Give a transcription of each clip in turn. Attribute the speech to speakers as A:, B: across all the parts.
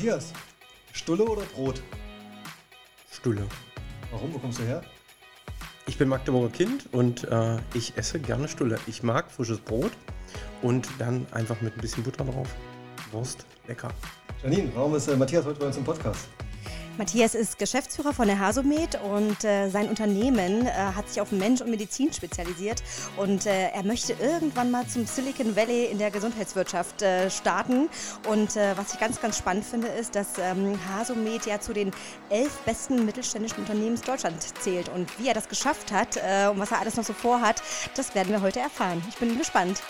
A: Matthias, Stulle oder Brot?
B: Stulle.
A: Warum? Wo kommst du her?
B: Ich bin Magdeburger Kind und äh, ich esse gerne Stulle. Ich mag frisches Brot und dann einfach mit ein bisschen Butter drauf. Wurst, lecker.
A: Janine, warum ist äh, Matthias heute bei uns im Podcast?
C: Matthias ist Geschäftsführer von der Hasomed und äh, sein Unternehmen äh, hat sich auf Mensch und Medizin spezialisiert und äh, er möchte irgendwann mal zum Silicon Valley in der Gesundheitswirtschaft äh, starten. Und äh, was ich ganz, ganz spannend finde, ist, dass ähm, Hasomed ja zu den elf besten mittelständischen Unternehmen Deutschland zählt. Und wie er das geschafft hat äh, und was er alles noch so vorhat, das werden wir heute erfahren. Ich bin gespannt.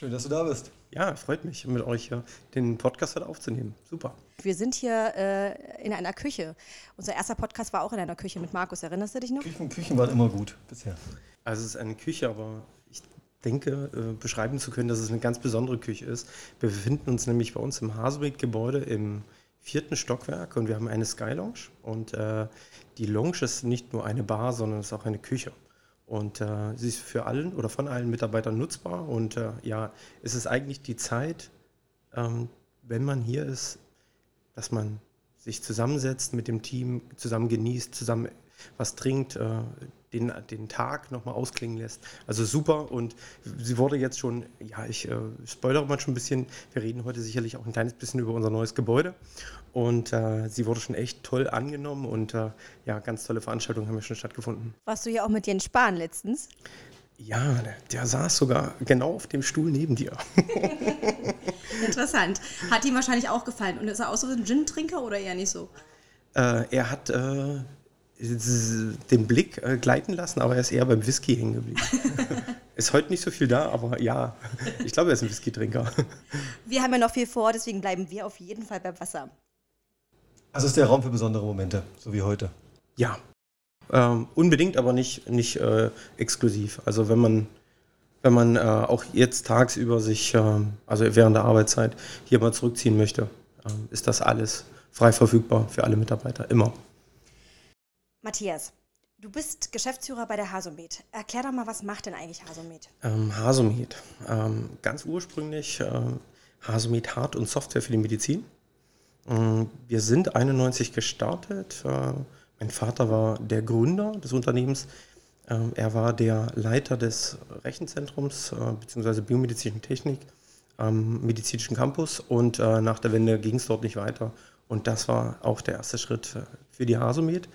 A: Schön, dass du da bist.
B: Ja, freut mich, mit euch hier den Podcast heute aufzunehmen. Super.
C: Wir sind hier äh, in einer Küche. Unser erster Podcast war auch in einer Küche mit Markus. Erinnerst du dich noch?
A: Küchen, Küchen waren immer gut bisher.
B: Also es ist eine Küche, aber ich denke, äh, beschreiben zu können, dass es eine ganz besondere Küche ist. Wir befinden uns nämlich bei uns im Haselbeck-Gebäude im vierten Stockwerk und wir haben eine Sky Lounge. Und äh, die Lounge ist nicht nur eine Bar, sondern es ist auch eine Küche. Und äh, sie ist für allen oder von allen Mitarbeitern nutzbar. Und äh, ja, es ist eigentlich die Zeit, ähm, wenn man hier ist, dass man sich zusammensetzt mit dem Team, zusammen genießt, zusammen was trinkt, äh, den, den Tag nochmal ausklingen lässt. Also super und sie wurde jetzt schon, ja, ich äh, spoilere mal schon ein bisschen, wir reden heute sicherlich auch ein kleines bisschen über unser neues Gebäude und äh, sie wurde schon echt toll angenommen und äh, ja, ganz tolle Veranstaltungen haben ja schon stattgefunden.
C: Warst du ja auch mit Jens Spahn letztens?
B: Ja, der, der saß sogar genau auf dem Stuhl neben dir.
C: Interessant. Hat ihm wahrscheinlich auch gefallen. Und ist er auch so ein Gin-Trinker oder eher nicht so?
B: Äh, er hat äh, den Blick äh, gleiten lassen, aber er ist eher beim Whisky hängen geblieben. ist heute nicht so viel da, aber ja, ich glaube, er ist ein Whisky-Trinker.
C: Wir haben ja noch viel vor, deswegen bleiben wir auf jeden Fall beim Wasser.
A: Also ist der Raum für besondere Momente, so wie heute.
B: Ja, ähm, unbedingt, aber nicht, nicht äh, exklusiv. Also wenn man, wenn man äh, auch jetzt tagsüber sich, äh, also während der Arbeitszeit, hier mal zurückziehen möchte, ähm, ist das alles frei verfügbar für alle Mitarbeiter, immer.
C: Matthias, du bist Geschäftsführer bei der Hasomed. Erklär doch mal, was macht denn eigentlich Hasomed?
B: Ähm, Hasomed, ähm, ganz ursprünglich ähm, Hasomed Hard- und Software für die Medizin. Ähm, wir sind 91 gestartet. Äh, mein Vater war der Gründer des Unternehmens. Ähm, er war der Leiter des Rechenzentrums äh, bzw. biomedizinischen Technik am medizinischen Campus und äh, nach der Wende ging es dort nicht weiter. Und das war auch der erste Schritt äh, für die Hasomed.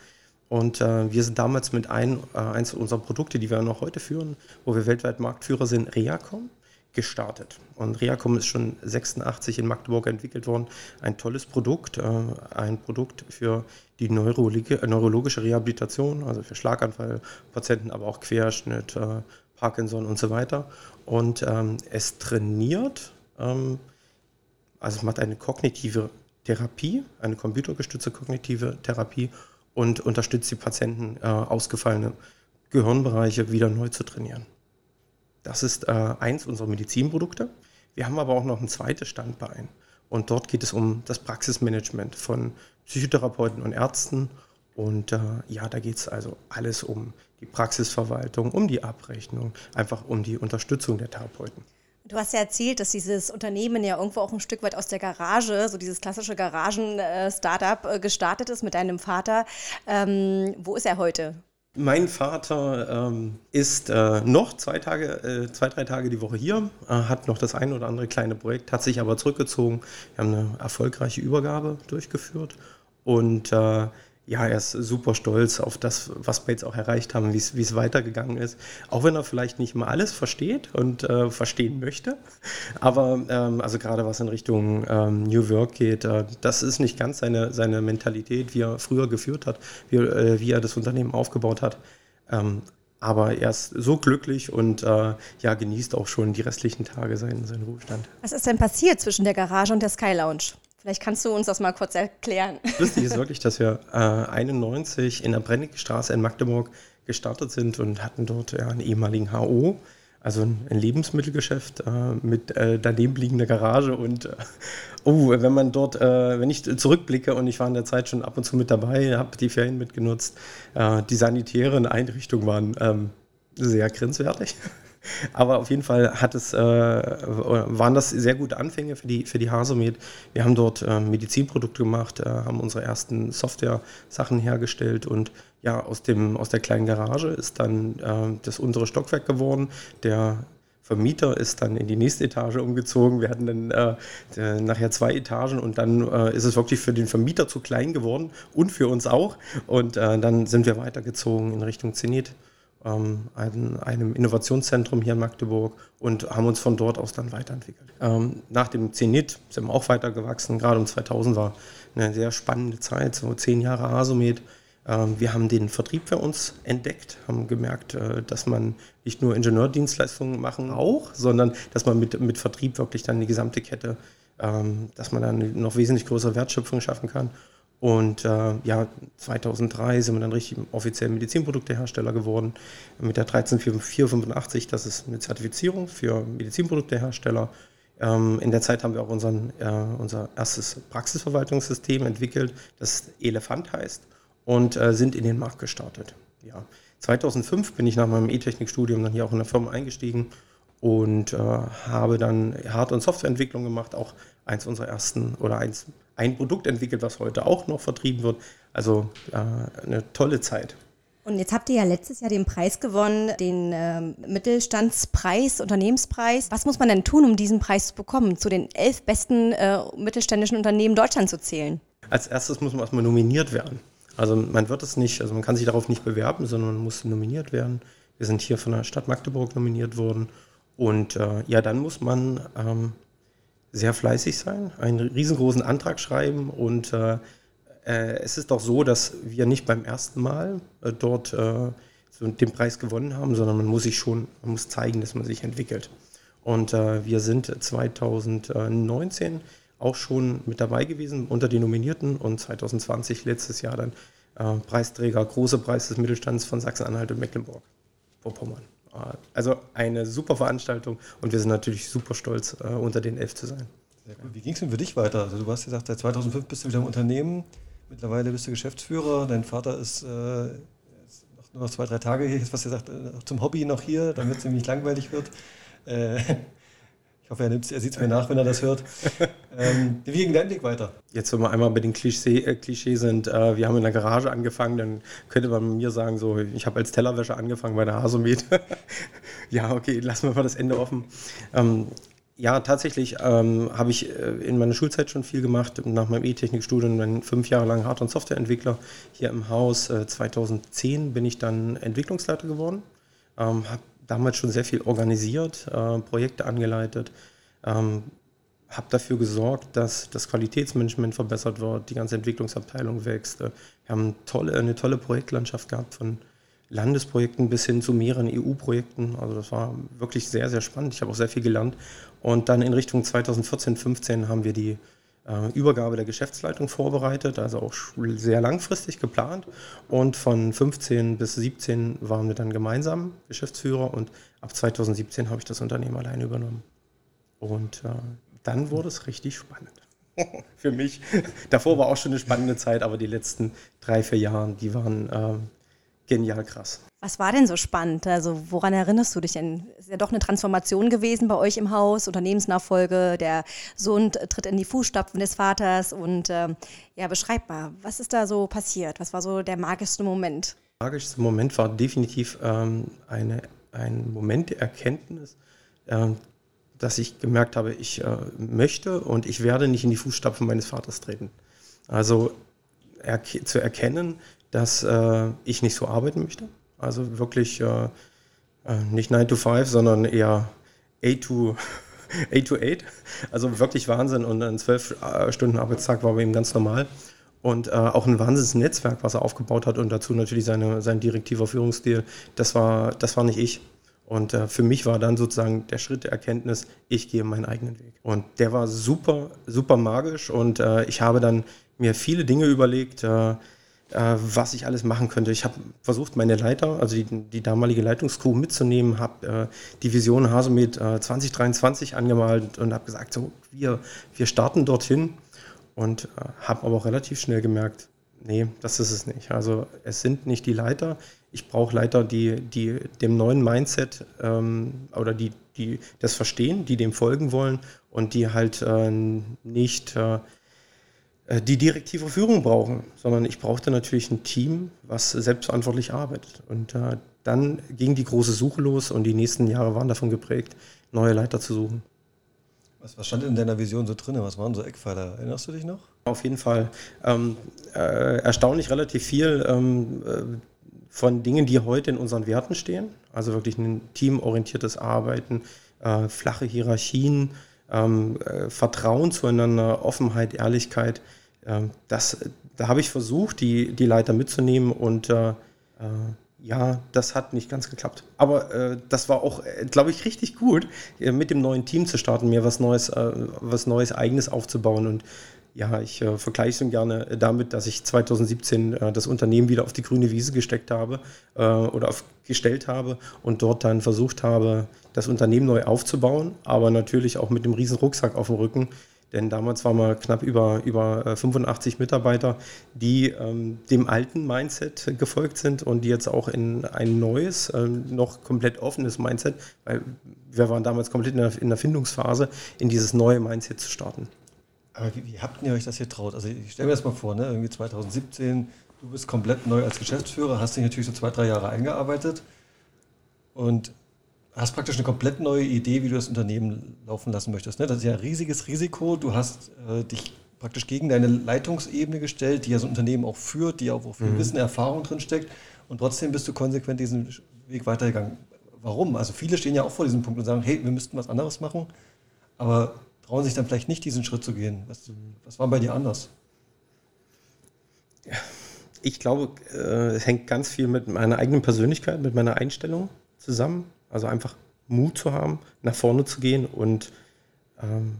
B: Und äh, wir sind damals mit ein, äh, eins unserer Produkte, die wir noch heute führen, wo wir weltweit Marktführer sind, Reacom, gestartet. Und Reacom ist schon 86 in Magdeburg entwickelt worden. Ein tolles Produkt, äh, ein Produkt für die Neurologi äh, neurologische Rehabilitation, also für Schlaganfallpatienten, aber auch Querschnitt, äh, Parkinson und so weiter. Und ähm, es trainiert, ähm, also es macht eine kognitive Therapie, eine computergestützte kognitive Therapie und unterstützt die Patienten, äh, ausgefallene Gehirnbereiche wieder neu zu trainieren. Das ist äh, eins unserer Medizinprodukte. Wir haben aber auch noch ein zweites Standbein. Und dort geht es um das Praxismanagement von Psychotherapeuten und Ärzten. Und äh, ja, da geht es also alles um die Praxisverwaltung, um die Abrechnung, einfach um die Unterstützung der Therapeuten.
C: Du hast ja erzählt, dass dieses Unternehmen ja irgendwo auch ein Stück weit aus der Garage, so dieses klassische Garagen-Startup äh, gestartet ist mit deinem Vater. Ähm, wo ist er heute?
B: Mein Vater ähm, ist äh, noch zwei Tage, äh, zwei, drei Tage die Woche hier, äh, hat noch das ein oder andere kleine Projekt, hat sich aber zurückgezogen. Wir haben eine erfolgreiche Übergabe durchgeführt und äh, ja, er ist super stolz auf das, was wir jetzt auch erreicht haben, wie es weitergegangen ist. Auch wenn er vielleicht nicht mal alles versteht und äh, verstehen möchte. Aber ähm, also gerade was in Richtung ähm, New Work geht, äh, das ist nicht ganz seine, seine Mentalität, wie er früher geführt hat, wie, äh, wie er das Unternehmen aufgebaut hat. Ähm, aber er ist so glücklich und äh, ja, genießt auch schon die restlichen Tage seinen, seinen Ruhestand.
C: Was ist denn passiert zwischen der Garage und der Sky Lounge? Vielleicht kannst du uns das mal kurz erklären.
B: Lustig ist wirklich, dass wir äh, 91 in der Brennecke in Magdeburg gestartet sind und hatten dort ja, einen ehemaligen HO, also ein, ein Lebensmittelgeschäft äh, mit äh, daneben liegender Garage. Und äh, oh, wenn man dort, äh, wenn ich zurückblicke und ich war in der Zeit schon ab und zu mit dabei, habe die Ferien mitgenutzt, äh, die sanitären Einrichtungen waren ähm, sehr grenzwertig. Aber auf jeden Fall hat es, äh, waren das sehr gute Anfänge für die, für die Hasomed. Wir haben dort äh, Medizinprodukte gemacht, äh, haben unsere ersten Software-Sachen hergestellt und ja, aus, dem, aus der kleinen Garage ist dann äh, das untere Stockwerk geworden. Der Vermieter ist dann in die nächste Etage umgezogen. Wir hatten dann äh, nachher zwei Etagen und dann äh, ist es wirklich für den Vermieter zu klein geworden und für uns auch. Und äh, dann sind wir weitergezogen in Richtung Zenit ähm, ein, einem Innovationszentrum hier in Magdeburg und haben uns von dort aus dann weiterentwickelt. Ähm, nach dem Zenit sind wir auch weitergewachsen. Gerade um 2000 war eine sehr spannende Zeit, so zehn Jahre Asomed. Ähm, wir haben den Vertrieb für uns entdeckt, haben gemerkt, äh, dass man nicht nur Ingenieurdienstleistungen machen auch, sondern dass man mit, mit Vertrieb wirklich dann die gesamte Kette, ähm, dass man dann noch wesentlich größere Wertschöpfung schaffen kann. Und äh, ja, 2003 sind wir dann richtig offiziell Medizinproduktehersteller geworden mit der 13485. Das ist eine Zertifizierung für Medizinproduktehersteller. Ähm, in der Zeit haben wir auch unseren, äh, unser erstes Praxisverwaltungssystem entwickelt, das Elefant heißt, und äh, sind in den Markt gestartet. Ja. 2005 bin ich nach meinem E-Technik-Studium dann hier auch in der Firma eingestiegen und äh, habe dann Hard- und Softwareentwicklung gemacht, auch eins unserer ersten oder eins ein Produkt entwickelt, was heute auch noch vertrieben wird. Also äh, eine tolle Zeit.
C: Und jetzt habt ihr ja letztes Jahr den Preis gewonnen, den äh, Mittelstandspreis, Unternehmenspreis. Was muss man denn tun, um diesen Preis zu bekommen, zu den elf besten äh, mittelständischen Unternehmen Deutschlands zu zählen?
B: Als erstes muss man erstmal nominiert werden. Also man wird es nicht, also man kann sich darauf nicht bewerben, sondern man muss nominiert werden. Wir sind hier von der Stadt Magdeburg nominiert worden. Und äh, ja, dann muss man ähm, sehr fleißig sein, einen riesengroßen Antrag schreiben und äh, äh, es ist doch so, dass wir nicht beim ersten Mal äh, dort äh, so den Preis gewonnen haben, sondern man muss sich schon, man muss zeigen, dass man sich entwickelt. Und äh, wir sind 2019 auch schon mit dabei gewesen unter den Nominierten und 2020 letztes Jahr dann äh, Preisträger, große Preis des Mittelstands von Sachsen-Anhalt und Mecklenburg-Vorpommern. Also eine super Veranstaltung und wir sind natürlich super stolz, äh, unter den elf zu sein.
A: Sehr gut. Wie ging es denn für dich weiter? Also du hast gesagt, seit 2005 bist du wieder im Unternehmen. Mittlerweile bist du Geschäftsführer. Dein Vater ist, äh, nur noch zwei, drei Tage hier. Was gesagt, äh, zum Hobby noch hier, damit es ihm nicht langweilig wird. Äh, ich hoffe, er, er sieht es mir nach, wenn er das hört. Ähm, wie ging dein Weg weiter?
B: Jetzt, wenn wir einmal bei den Klischee, äh, Klischee sind, äh, wir haben in der Garage angefangen, dann könnte man mir sagen, so, ich habe als Tellerwäscher angefangen bei der Hasomet. ja, okay, lassen wir mal das Ende offen. Ähm, ja, tatsächlich ähm, habe ich äh, in meiner Schulzeit schon viel gemacht. Nach meinem E-Technikstudium dann fünf Jahre lang Hard- und Softwareentwickler hier im Haus. Äh, 2010 bin ich dann Entwicklungsleiter geworden. Ähm, habe damals schon sehr viel organisiert, äh, Projekte angeleitet, ähm, habe dafür gesorgt, dass das Qualitätsmanagement verbessert wird, die ganze Entwicklungsabteilung wächst. Wir haben tolle, eine tolle Projektlandschaft gehabt von Landesprojekten bis hin zu mehreren EU-Projekten. Also das war wirklich sehr, sehr spannend. Ich habe auch sehr viel gelernt. Und dann in Richtung 2014, 2015 haben wir die äh, Übergabe der Geschäftsleitung vorbereitet, also auch sehr langfristig geplant. Und von 15 bis 17 waren wir dann gemeinsam Geschäftsführer und ab 2017 habe ich das Unternehmen alleine übernommen. Und äh, dann wurde es richtig spannend. Für mich. Davor war auch schon eine spannende Zeit, aber die letzten drei, vier Jahre, die waren äh, genial krass.
C: Was war denn so spannend? Also woran erinnerst du dich denn? Ist ja doch eine Transformation gewesen bei euch im Haus, Unternehmensnachfolge, der Sohn tritt in die Fußstapfen des Vaters und äh, ja, beschreib mal, was ist da so passiert? Was war so der magischste Moment?
B: Der magischste Moment war definitiv ähm, eine, ein Moment der Erkenntnis, äh, dass ich gemerkt habe, ich äh, möchte und ich werde nicht in die Fußstapfen meines Vaters treten. Also er zu erkennen, dass äh, ich nicht so arbeiten möchte. Also wirklich äh, äh nicht 9 to 5, sondern eher 8 to 8 to 8. Also wirklich Wahnsinn. Und ein 12 äh, Stunden Arbeitstag war bei ihm ganz normal. Und äh, auch ein Wahnsinnsnetzwerk, was er aufgebaut hat und dazu natürlich seine, sein direktiver Führungsstil, das war, das war nicht ich. Und äh, für mich war dann sozusagen der Schritt der Erkenntnis, ich gehe meinen eigenen Weg. Und der war super, super magisch und äh, ich habe dann mir viele Dinge überlegt, äh, was ich alles machen könnte. Ich habe versucht, meine Leiter, also die, die damalige Leitungskrew mitzunehmen, habe äh, die Vision Hasomed äh, 2023 angemalt und habe gesagt, so, wir, wir starten dorthin und äh, habe aber auch relativ schnell gemerkt, nee, das ist es nicht. Also es sind nicht die Leiter. ich brauche Leiter, die, die dem neuen Mindset ähm, oder die, die das verstehen, die dem folgen wollen und die halt äh, nicht äh, die direktive Führung brauchen, sondern ich brauchte natürlich ein Team, was selbstverantwortlich arbeitet. Und äh, dann ging die große Suche los und die nächsten Jahre waren davon geprägt, neue Leiter zu suchen.
A: Was, was stand in deiner Vision so drin? Was waren so Eckpfeiler? Erinnerst du dich noch?
B: Auf jeden Fall. Ähm, äh, erstaunlich relativ viel ähm, äh, von Dingen, die heute in unseren Werten stehen. Also wirklich ein teamorientiertes Arbeiten, äh, flache Hierarchien, ähm, äh, Vertrauen zueinander, Offenheit, Ehrlichkeit. Ähm, das, da habe ich versucht, die, die Leiter mitzunehmen und äh, äh, ja, das hat nicht ganz geklappt. Aber äh, das war auch, äh, glaube ich, richtig gut, mit dem neuen Team zu starten, mir was Neues, was Neues Eigenes aufzubauen und ja, ich äh, vergleiche es gerne damit, dass ich 2017 äh, das Unternehmen wieder auf die grüne Wiese gesteckt habe äh, oder auf, gestellt habe und dort dann versucht habe, das Unternehmen neu aufzubauen, aber natürlich auch mit dem riesen Rucksack auf dem Rücken. Denn damals waren wir knapp über, über 85 äh, Mitarbeiter, die ähm, dem alten Mindset gefolgt sind und die jetzt auch in ein neues, äh, noch komplett offenes Mindset, weil wir waren damals komplett in der, in der Findungsphase, in dieses neue Mindset zu starten.
A: Aber wie, wie, habt ihr euch das hier traut? Also ich stelle mir das mal vor, ne? irgendwie 2017, du bist komplett neu als Geschäftsführer, hast dich natürlich so zwei, drei Jahre eingearbeitet und hast praktisch eine komplett neue Idee, wie du das Unternehmen laufen lassen möchtest. Ne? Das ist ja ein riesiges Risiko. Du hast äh, dich praktisch gegen deine Leitungsebene gestellt, die ja so ein Unternehmen auch führt, die auch viel mhm. Wissen, Erfahrung drin steckt und trotzdem bist du konsequent diesen Weg weitergegangen. Warum? Also viele stehen ja auch vor diesem Punkt und sagen, hey, wir müssten was anderes machen, aber trauen sich dann vielleicht nicht, diesen Schritt zu gehen. Was, was war bei dir anders?
B: Ich glaube, äh, es hängt ganz viel mit meiner eigenen Persönlichkeit, mit meiner Einstellung zusammen. Also einfach Mut zu haben, nach vorne zu gehen. Und ähm,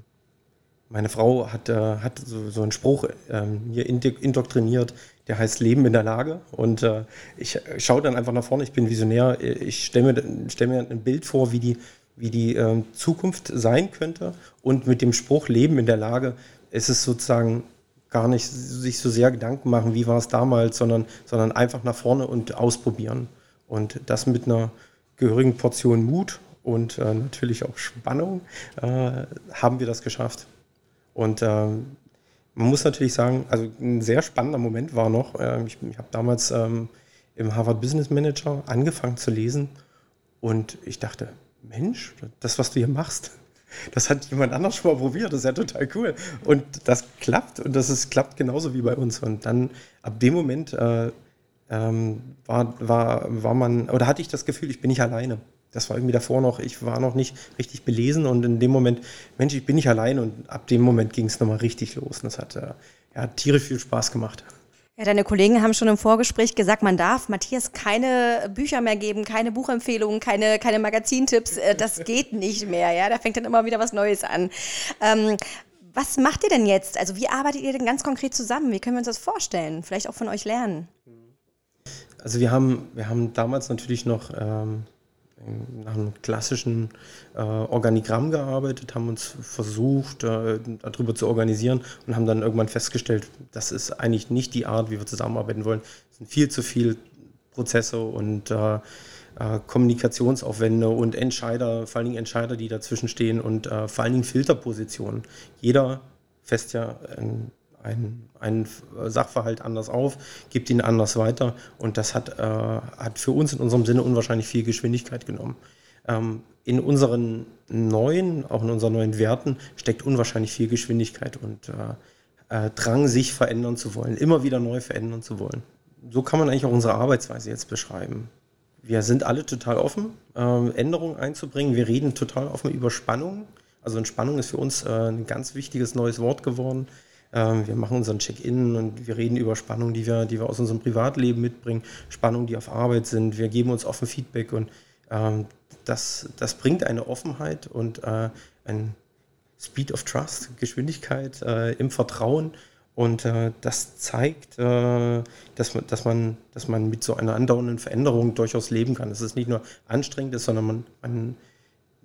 B: meine Frau hat, äh, hat so, so, einen Spruch ähm, hier indoktriniert, der heißt Leben in der Lage. Und äh, ich schaue dann einfach nach vorne, ich bin Visionär, ich stelle mir, stell mir ein Bild vor, wie die wie die äh, Zukunft sein könnte. Und mit dem Spruch Leben in der Lage ist es sozusagen gar nicht sich so sehr Gedanken machen, wie war es damals, sondern, sondern einfach nach vorne und ausprobieren. Und das mit einer gehörigen Portion Mut und äh, natürlich auch Spannung äh, haben wir das geschafft. Und ähm, man muss natürlich sagen, also ein sehr spannender Moment war noch, äh, ich, ich habe damals ähm, im Harvard Business Manager angefangen zu lesen und ich dachte, Mensch, das, was du hier machst, das hat jemand anders schon mal probiert, das ist ja total cool. Und das klappt und das ist, klappt genauso wie bei uns. Und dann ab dem Moment äh, ähm, war, war, war man, oder hatte ich das Gefühl, ich bin nicht alleine. Das war irgendwie davor noch, ich war noch nicht richtig belesen und in dem Moment, Mensch, ich bin nicht alleine und ab dem Moment ging es nochmal richtig los. Und das hat äh, ja, tierisch viel Spaß gemacht.
C: Ja, deine Kollegen haben schon im Vorgespräch gesagt, man darf Matthias keine Bücher mehr geben, keine Buchempfehlungen, keine, keine Magazintipps. Äh, das geht nicht mehr. Ja, da fängt dann immer wieder was Neues an. Ähm, was macht ihr denn jetzt? Also wie arbeitet ihr denn ganz konkret zusammen? Wie können wir uns das vorstellen? Vielleicht auch von euch lernen.
B: Also wir haben, wir haben damals natürlich noch ähm, nach einem klassischen äh, Organigramm gearbeitet, haben uns versucht, äh, darüber zu organisieren und haben dann irgendwann festgestellt, das ist eigentlich nicht die Art, wie wir zusammenarbeiten wollen. Es sind viel zu viele Prozesse und äh, äh, Kommunikationsaufwände und Entscheider, vor allen Dingen Entscheider, die dazwischen stehen und äh, vor allen Dingen Filterpositionen. Jeder fest ja ein einen, einen Sachverhalt anders auf, gibt ihn anders weiter und das hat, äh, hat für uns in unserem Sinne unwahrscheinlich viel Geschwindigkeit genommen. Ähm, in unseren neuen, auch in unseren neuen Werten steckt unwahrscheinlich viel Geschwindigkeit und äh, äh, Drang, sich verändern zu wollen, immer wieder neu verändern zu wollen. So kann man eigentlich auch unsere Arbeitsweise jetzt beschreiben. Wir sind alle total offen, äh, Änderungen einzubringen. Wir reden total offen über Spannung. Also Entspannung ist für uns äh, ein ganz wichtiges neues Wort geworden. Ähm, wir machen unseren Check-in und wir reden über Spannungen, die wir, die wir aus unserem Privatleben mitbringen, Spannungen, die auf Arbeit sind. Wir geben uns offen Feedback und ähm, das, das bringt eine Offenheit und äh, ein Speed of Trust, Geschwindigkeit äh, im Vertrauen. Und äh, das zeigt, äh, dass, man, dass, man, dass man mit so einer andauernden Veränderung durchaus leben kann. Dass es nicht nur anstrengend ist, sondern man, man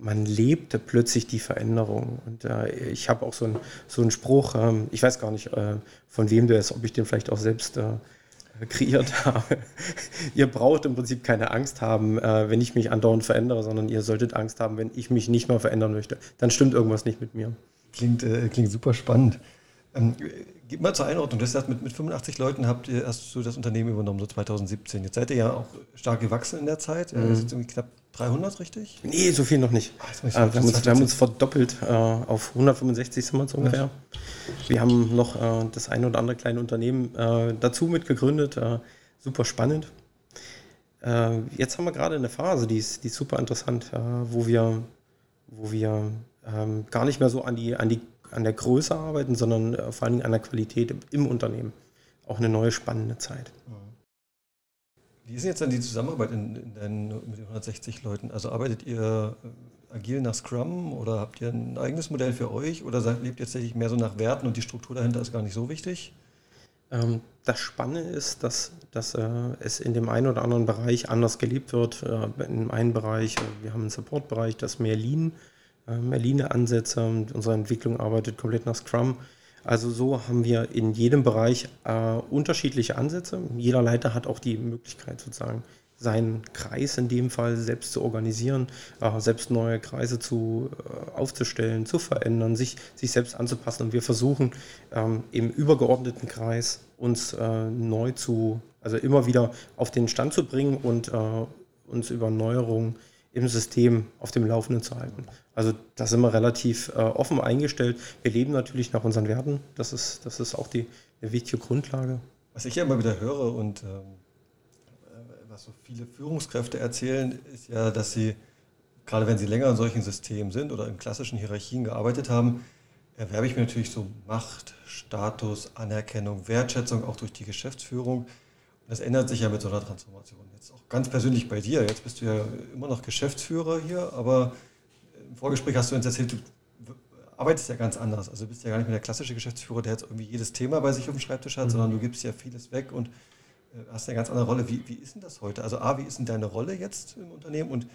B: man lebte plötzlich die Veränderung. Und äh, ich habe auch so, ein, so einen Spruch, ähm, ich weiß gar nicht, äh, von wem der ist, ob ich den vielleicht auch selbst äh, kreiert habe. ihr braucht im Prinzip keine Angst haben, äh, wenn ich mich andauernd verändere, sondern ihr solltet Angst haben, wenn ich mich nicht mal verändern möchte. Dann stimmt irgendwas nicht mit mir.
A: Klingt, äh, klingt super spannend. Ähm, gib mal zur Einordnung. Du hast gesagt, mit, mit 85 Leuten habt ihr erst so das Unternehmen übernommen, so 2017. Jetzt seid ihr ja auch stark gewachsen in der Zeit. Mhm. Das ist irgendwie knapp 300, richtig?
B: Nee, so viel noch nicht. Ach, äh, wir, haben uns, wir, haben uns, verdoppelt äh, auf 165 sind wir jetzt ungefähr. Ja. Wir haben noch äh, das ein oder andere kleine Unternehmen äh, dazu mitgegründet. Äh, super spannend. Äh, jetzt haben wir gerade eine Phase, die ist, die ist super interessant, wo wir, wo wir ähm, gar nicht mehr so an, die, an, die, an der Größe arbeiten, sondern vor allen Dingen an der Qualität im, im Unternehmen. Auch eine neue spannende Zeit. Mhm.
A: Wie ist jetzt dann die Zusammenarbeit in, in deinen, mit den 160 Leuten? Also arbeitet ihr äh, agil nach Scrum oder habt ihr ein eigenes Modell für euch oder lebt ihr tatsächlich mehr so nach Werten und die Struktur dahinter ist gar nicht so wichtig?
B: Ähm, das Spannende ist, dass, dass äh, es in dem einen oder anderen Bereich anders gelebt wird. Äh, in einem Bereich, wir haben einen Support-Bereich, das mehr Lean, mehr Lean-Ansätze. Unsere Entwicklung arbeitet komplett nach Scrum. Also so haben wir in jedem Bereich äh, unterschiedliche Ansätze. Jeder Leiter hat auch die Möglichkeit sozusagen seinen Kreis in dem Fall selbst zu organisieren, äh, selbst neue Kreise zu, äh, aufzustellen, zu verändern, sich, sich selbst anzupassen. Und wir versuchen ähm, im übergeordneten Kreis uns äh, neu zu, also immer wieder auf den Stand zu bringen und äh, uns über Neuerungen im System auf dem Laufenden zu halten. Also da sind wir relativ äh, offen eingestellt. Wir leben natürlich nach unseren Werten. Das ist, das ist auch die, eine wichtige Grundlage.
A: Was ich ja immer wieder höre und ähm, was so viele Führungskräfte erzählen, ist ja, dass sie, gerade wenn sie länger in solchen Systemen sind oder in klassischen Hierarchien gearbeitet haben, erwerbe ich mir natürlich so Macht, Status, Anerkennung, Wertschätzung auch durch die Geschäftsführung. Das ändert sich ja mit so einer Transformation. Jetzt auch ganz persönlich bei dir. Jetzt bist du ja immer noch Geschäftsführer hier, aber im Vorgespräch hast du uns erzählt, du arbeitest ja ganz anders. Also du bist ja gar nicht mehr der klassische Geschäftsführer, der jetzt irgendwie jedes Thema bei sich auf dem Schreibtisch hat, mhm. sondern du gibst ja vieles weg und äh, hast eine ganz andere Rolle. Wie, wie ist denn das heute? Also A, wie ist denn deine Rolle jetzt im Unternehmen und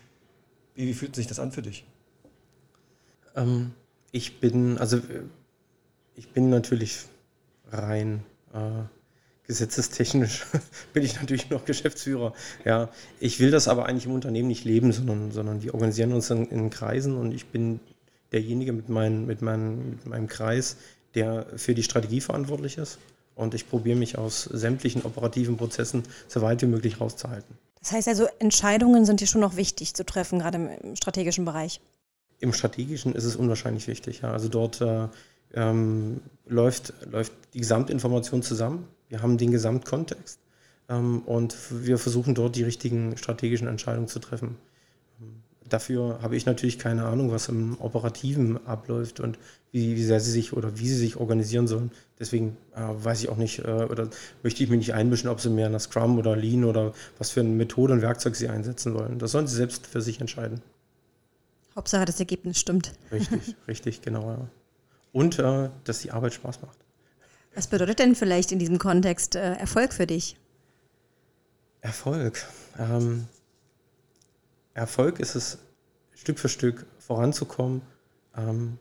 A: B, wie fühlt sich das an für dich?
B: Ähm, ich bin, also ich bin natürlich rein äh, gesetzestechnisch bin ich natürlich noch Geschäftsführer. Ja, ich will das aber eigentlich im Unternehmen nicht leben, sondern, sondern wir organisieren uns in, in Kreisen und ich bin derjenige mit, mein, mit, mein, mit meinem Kreis, der für die Strategie verantwortlich ist. Und ich probiere mich aus sämtlichen operativen Prozessen so weit wie möglich rauszuhalten.
C: Das heißt also, Entscheidungen sind hier schon noch wichtig zu treffen, gerade im strategischen Bereich.
B: Im strategischen ist es unwahrscheinlich wichtig. Ja. Also dort äh, ähm, läuft, läuft die Gesamtinformation zusammen. Wir haben den Gesamtkontext ähm, und wir versuchen dort die richtigen strategischen Entscheidungen zu treffen. Ähm, dafür habe ich natürlich keine Ahnung, was im Operativen abläuft und wie, wie sehr sie sich oder wie sie sich organisieren sollen. Deswegen äh, weiß ich auch nicht äh, oder möchte ich mich nicht einmischen, ob sie mehr nach Scrum oder Lean oder was für eine Methode und Werkzeug sie einsetzen wollen. Das sollen sie selbst für sich entscheiden.
C: Hauptsache das Ergebnis stimmt.
B: Richtig, richtig, genau. Ja. Und äh, dass die Arbeit Spaß macht.
C: Was bedeutet denn vielleicht in diesem Kontext äh, Erfolg für dich?
B: Erfolg. Ähm, Erfolg ist es, Stück für Stück voranzukommen, ähm,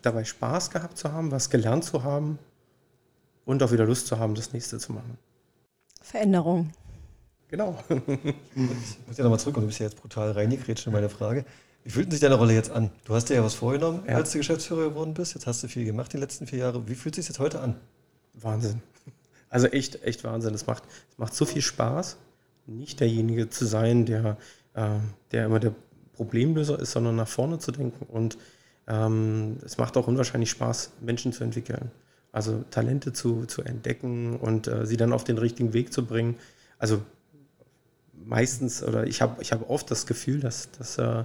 B: dabei Spaß gehabt zu haben, was gelernt zu haben und auch wieder Lust zu haben, das nächste zu machen.
C: Veränderung.
B: Genau.
A: ich muss ja nochmal zurück und du bist ja jetzt brutal reingekrätscht in meine Frage. Wie fühlt sich deine Rolle jetzt an? Du hast dir ja was vorgenommen, ja. als du Geschäftsführer geworden bist. Jetzt hast du viel gemacht die letzten vier Jahre. Wie fühlt sich jetzt heute an?
B: Wahnsinn. Also echt, echt Wahnsinn. Es macht, es macht so viel Spaß, nicht derjenige zu sein, der, äh, der immer der Problemlöser ist, sondern nach vorne zu denken. Und ähm, es macht auch unwahrscheinlich Spaß, Menschen zu entwickeln. Also Talente zu, zu entdecken und äh, sie dann auf den richtigen Weg zu bringen. Also meistens, oder ich habe ich hab oft das Gefühl, dass, dass äh,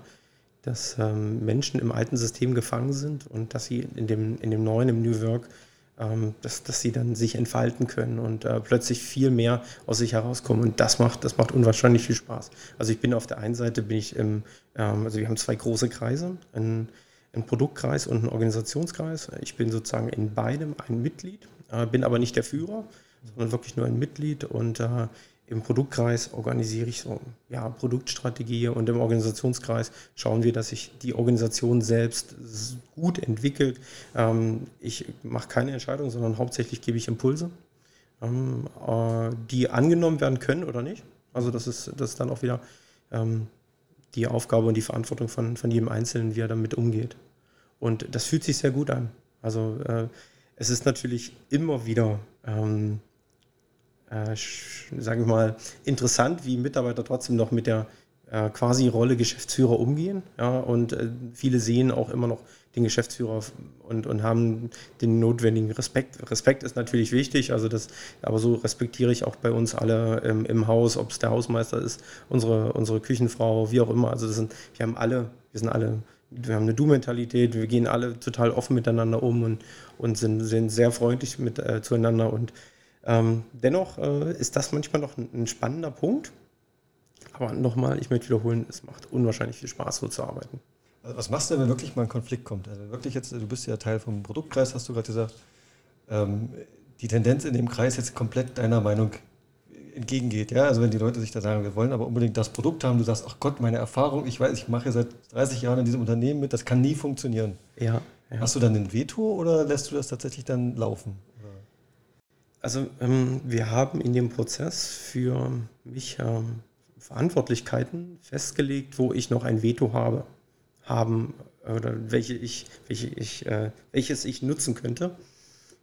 B: dass ähm, Menschen im alten System gefangen sind und dass sie in dem, in dem neuen, im New Work, ähm, dass, dass sie dann sich entfalten können und äh, plötzlich viel mehr aus sich herauskommen. Und das macht, das macht unwahrscheinlich viel Spaß. Also ich bin auf der einen Seite, bin ich im, ähm, also wir haben zwei große Kreise, ein, ein Produktkreis und ein Organisationskreis. Ich bin sozusagen in beidem ein Mitglied, äh, bin aber nicht der Führer, sondern wirklich nur ein Mitglied und äh, im Produktkreis organisiere ich so ja, Produktstrategie und im Organisationskreis schauen wir, dass sich die Organisation selbst gut entwickelt. Ähm, ich mache keine Entscheidung, sondern hauptsächlich gebe ich Impulse. ähm, äh, die angenommen werden können oder nicht. Also das ist, das ist dann auch wieder ähm, die Aufgabe und die Verantwortung von, von jedem Einzelnen, wie er damit umgeht. Und das fühlt sich sehr gut an. Also äh, es ist natürlich immer wieder, ähm, äh, sage ich mal, interessant, wie Mitarbeiter trotzdem noch mit der äh, quasi Rolle Geschäftsführer umgehen. Ja, und äh, viele sehen auch immer noch den Geschäftsführer und, und haben den notwendigen Respekt. Respekt ist natürlich wichtig, also das, aber so respektiere ich auch bei uns alle im, im Haus, ob es der Hausmeister ist, unsere, unsere Küchenfrau, wie auch immer. Also das sind, wir haben alle, wir sind alle, wir haben eine Du-Mentalität, wir gehen alle total offen miteinander um und, und sind, sind sehr freundlich mit, äh, zueinander. Und ähm, dennoch äh, ist das manchmal noch ein, ein spannender Punkt. Aber nochmal, ich möchte wiederholen, es macht unwahrscheinlich viel Spaß, so zu arbeiten.
A: Also was machst du, wenn wirklich mal ein Konflikt kommt? Also wirklich jetzt, du bist ja Teil vom Produktkreis, hast du gerade gesagt. Ähm, die Tendenz in dem Kreis jetzt komplett deiner Meinung entgegengeht. Ja? Also wenn die Leute sich da sagen, wir wollen aber unbedingt das Produkt haben, du sagst, ach Gott, meine Erfahrung, ich weiß, ich mache seit 30 Jahren in diesem Unternehmen mit, das kann nie funktionieren.
B: Ja,
A: ja. Hast du dann ein Veto oder lässt du das tatsächlich dann laufen?
B: Also ähm, wir haben in dem Prozess für mich ähm, Verantwortlichkeiten festgelegt, wo ich noch ein Veto habe, haben oder welche ich, welche ich, äh, welches ich nutzen könnte.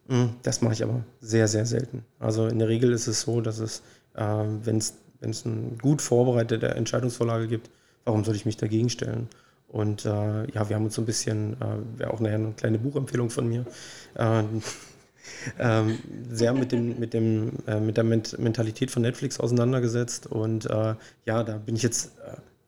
B: Hm, das mache ich aber sehr, sehr selten. Also in der Regel ist es so, dass es, äh, wenn es eine gut vorbereitete Entscheidungsvorlage gibt, warum soll ich mich dagegen stellen? Und äh, ja, wir haben uns so ein bisschen, äh, wäre auch nachher eine kleine Buchempfehlung von mir, äh, ähm, sehr mit, dem, mit, dem, äh, mit der Mentalität von Netflix auseinandergesetzt. Und äh, ja, da bin ich jetzt,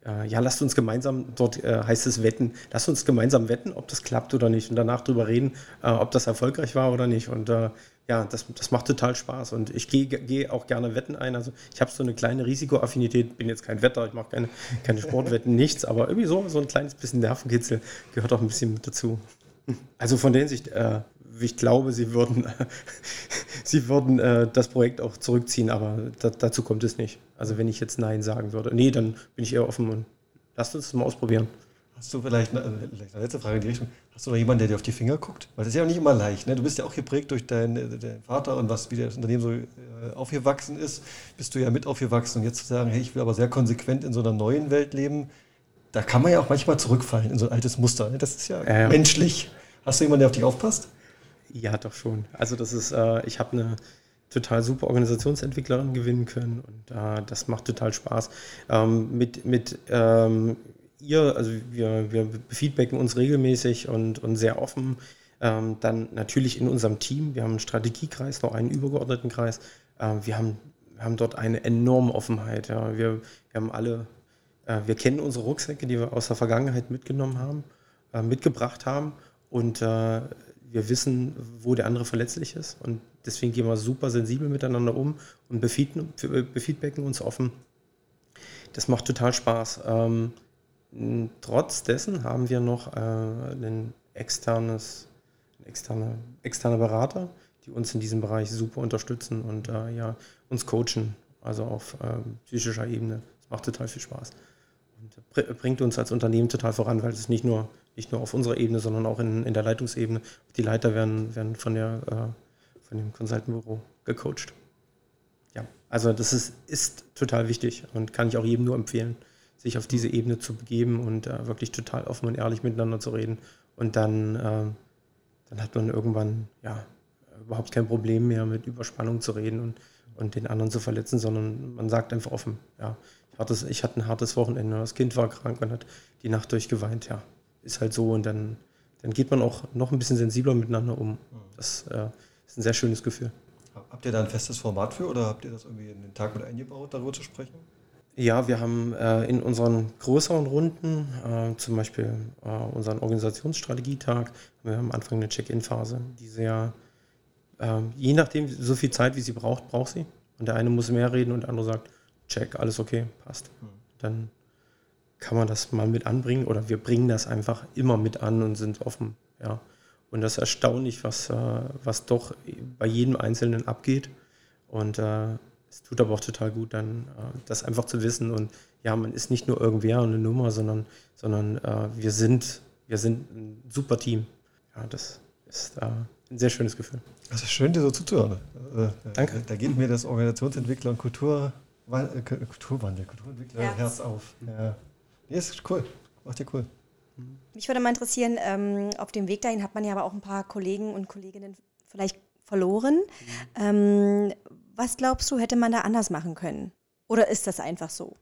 B: äh, ja, lasst uns gemeinsam, dort äh, heißt es wetten, lasst uns gemeinsam wetten, ob das klappt oder nicht und danach drüber reden, äh, ob das erfolgreich war oder nicht. Und äh, ja, das, das macht total Spaß und ich gehe geh auch gerne Wetten ein. Also ich habe so eine kleine Risikoaffinität, bin jetzt kein Wetter, ich mache keine, keine Sportwetten, nichts, aber irgendwie so, so ein kleines bisschen Nervenkitzel gehört auch ein bisschen mit dazu. Also von der Hinsicht, äh, ich glaube, sie würden, sie würden äh, das Projekt auch zurückziehen, aber da, dazu kommt es nicht. Also wenn ich jetzt Nein sagen würde, nee, dann bin ich eher offen und lasst uns das mal ausprobieren.
A: Hast du vielleicht eine, vielleicht eine letzte Frage in die Richtung? Hast du noch jemanden, der dir auf die Finger guckt? Weil das ist ja auch nicht immer leicht. Ne? Du bist ja auch geprägt durch deinen, deinen Vater und was, wie das Unternehmen so äh, aufgewachsen ist. Bist du ja mit aufgewachsen und jetzt zu sagen, hey, ich will aber sehr konsequent in so einer neuen Welt leben, da kann man ja auch manchmal zurückfallen in so ein altes Muster. Ne? Das ist ja ähm. menschlich. Hast du jemanden, der auf dich aufpasst?
B: Ja, doch schon. Also das ist, äh, ich habe eine total super Organisationsentwicklerin gewinnen können und äh, das macht total Spaß. Ähm, mit mit ähm, ihr, also wir, wir feedbacken uns regelmäßig und, und sehr offen. Ähm, dann natürlich in unserem Team. Wir haben einen Strategiekreis, noch einen übergeordneten Kreis. Ähm, wir, haben, haben dort eine enorme Offenheit. Ja. Wir, wir haben alle, äh, wir kennen unsere Rucksäcke, die wir aus der Vergangenheit mitgenommen haben, äh, mitgebracht haben und äh, wir wissen, wo der andere verletzlich ist und deswegen gehen wir super sensibel miteinander um und befeedbacken uns offen. Das macht total Spaß. Ähm, trotz dessen haben wir noch äh, ein externes, ein externer, externer Berater, die uns in diesem Bereich super unterstützen und äh, ja, uns coachen, also auf äh, psychischer Ebene. Das macht total viel Spaß und bringt uns als Unternehmen total voran, weil es nicht nur nicht nur auf unserer Ebene, sondern auch in, in der Leitungsebene. Die Leiter werden, werden von, der, äh, von dem Consultant-Büro gecoacht. Ja, also das ist, ist total wichtig und kann ich auch jedem nur empfehlen, sich auf diese Ebene zu begeben und äh, wirklich total offen und ehrlich miteinander zu reden. Und dann, äh, dann hat man irgendwann ja, überhaupt kein Problem mehr, mit Überspannung zu reden und, und den anderen zu verletzen, sondern man sagt einfach offen, ja, ich hatte, ich hatte ein hartes Wochenende, das Kind war krank und hat die Nacht durchgeweint, ja ist halt so und dann, dann geht man auch noch ein bisschen sensibler miteinander um. Das äh, ist ein sehr schönes Gefühl.
A: Habt ihr da ein festes Format für oder habt ihr das irgendwie in den Tag mit eingebaut, darüber zu sprechen?
B: Ja, wir haben äh, in unseren größeren Runden, äh, zum Beispiel äh, unseren Organisationsstrategietag, wir haben am Anfang eine Check-in-Phase, die sehr, ähm, je nachdem, so viel Zeit, wie sie braucht, braucht sie. Und der eine muss mehr reden und der andere sagt, check, alles okay, passt. Mhm. Dann kann man das mal mit anbringen oder wir bringen das einfach immer mit an und sind offen. Ja. Und das ist erstaunlich, was, äh, was doch bei jedem Einzelnen abgeht. Und äh, es tut aber auch total gut, dann äh, das einfach zu wissen. Und ja, man ist nicht nur irgendwer und eine Nummer, sondern, sondern äh, wir, sind, wir sind ein super Team. Ja, das ist, äh, ein sehr schönes Gefühl.
A: Das ist schön, dir so zuzuhören. Äh, Danke. Da geht mir das Organisationsentwickler und Kultur, äh, Kulturwandel, Kulturentwickler Herz, Herz auf. Ja. Nee, ist cool. Macht dir cool.
C: Mich würde mal interessieren, ähm, auf dem Weg dahin hat man ja aber auch ein paar Kollegen und Kolleginnen vielleicht verloren. Mhm. Ähm, was glaubst du, hätte man da anders machen können? Oder ist das einfach so?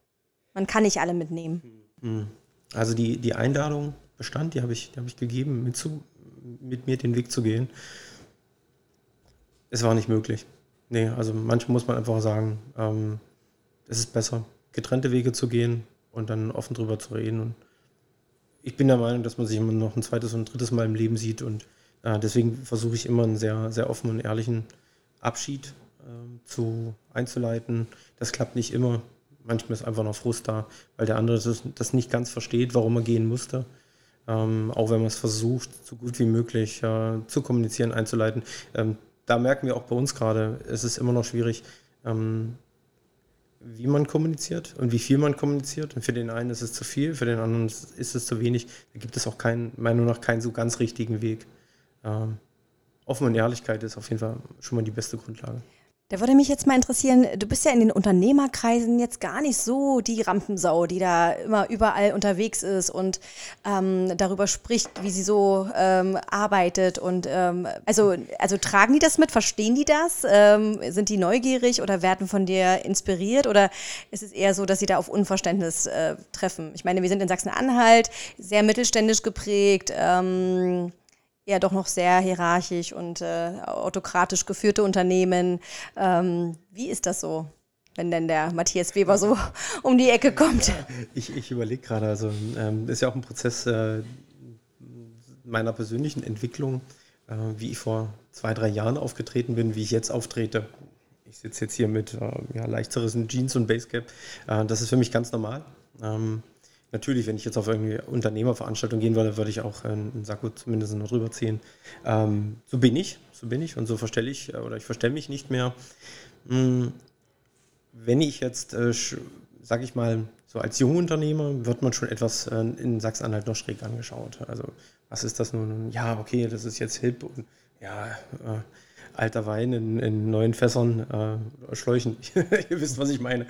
C: Man kann nicht alle mitnehmen.
B: Mhm. Also die, die Einladung bestand, die habe ich, hab ich gegeben, mit, zu, mit mir den Weg zu gehen. Es war nicht möglich. Nee, also manchmal muss man einfach sagen, ähm, es ist besser, getrennte Wege zu gehen und dann offen drüber zu reden. Und ich bin der Meinung, dass man sich immer noch ein zweites und ein drittes Mal im Leben sieht und äh, deswegen versuche ich immer einen sehr, sehr offenen und ehrlichen Abschied äh, zu, einzuleiten. Das klappt nicht immer. Manchmal ist einfach noch Frust da, weil der andere das, das nicht ganz versteht, warum er gehen musste. Ähm, auch wenn man es versucht, so gut wie möglich äh, zu kommunizieren, einzuleiten. Ähm, da merken wir auch bei uns gerade, es ist immer noch schwierig, ähm, wie man kommuniziert und wie viel man kommuniziert. Und für den einen ist es zu viel, für den anderen ist es zu wenig. Da gibt es auch keinen, meiner Meinung nach, keinen so ganz richtigen Weg. Ähm, Offen und Ehrlichkeit ist auf jeden Fall schon mal die beste Grundlage.
C: Da würde mich jetzt mal interessieren, du bist ja in den Unternehmerkreisen jetzt gar nicht so die Rampensau, die da immer überall unterwegs ist und ähm, darüber spricht, wie sie so ähm, arbeitet. Und ähm, also, also tragen die das mit, verstehen die das? Ähm, sind die neugierig oder werden von dir inspiriert? Oder ist es eher so, dass sie da auf Unverständnis äh, treffen? Ich meine, wir sind in Sachsen-Anhalt, sehr mittelständisch geprägt. Ähm, ja doch noch sehr hierarchisch und äh, autokratisch geführte Unternehmen. Ähm, wie ist das so? wenn denn der Matthias Weber so um die Ecke kommt.
B: Ich, ich überlege gerade, also ähm, ist ja auch ein Prozess äh, meiner persönlichen Entwicklung, äh, wie ich vor zwei, drei Jahren aufgetreten bin, wie ich jetzt auftrete. Ich sitze jetzt hier mit äh, ja, leicht zerrissenen Jeans und Basecap. Äh, das ist für mich ganz normal. Ähm, Natürlich, wenn ich jetzt auf irgendwie Unternehmerveranstaltung gehen würde, würde ich auch einen Sakko zumindest noch drüber ziehen. Ähm, so bin ich, so bin ich und so verstelle ich äh, oder ich verstelle mich nicht mehr. Hm, wenn ich jetzt, äh, sage ich mal, so als Jungunternehmer wird man schon etwas äh, in Sachsen-Anhalt noch schräg angeschaut. Also was ist das nun? Ja, okay, das ist jetzt hip und ja, äh, alter Wein in, in neuen Fässern, äh, Schläuchen. Ihr wisst, was ich meine.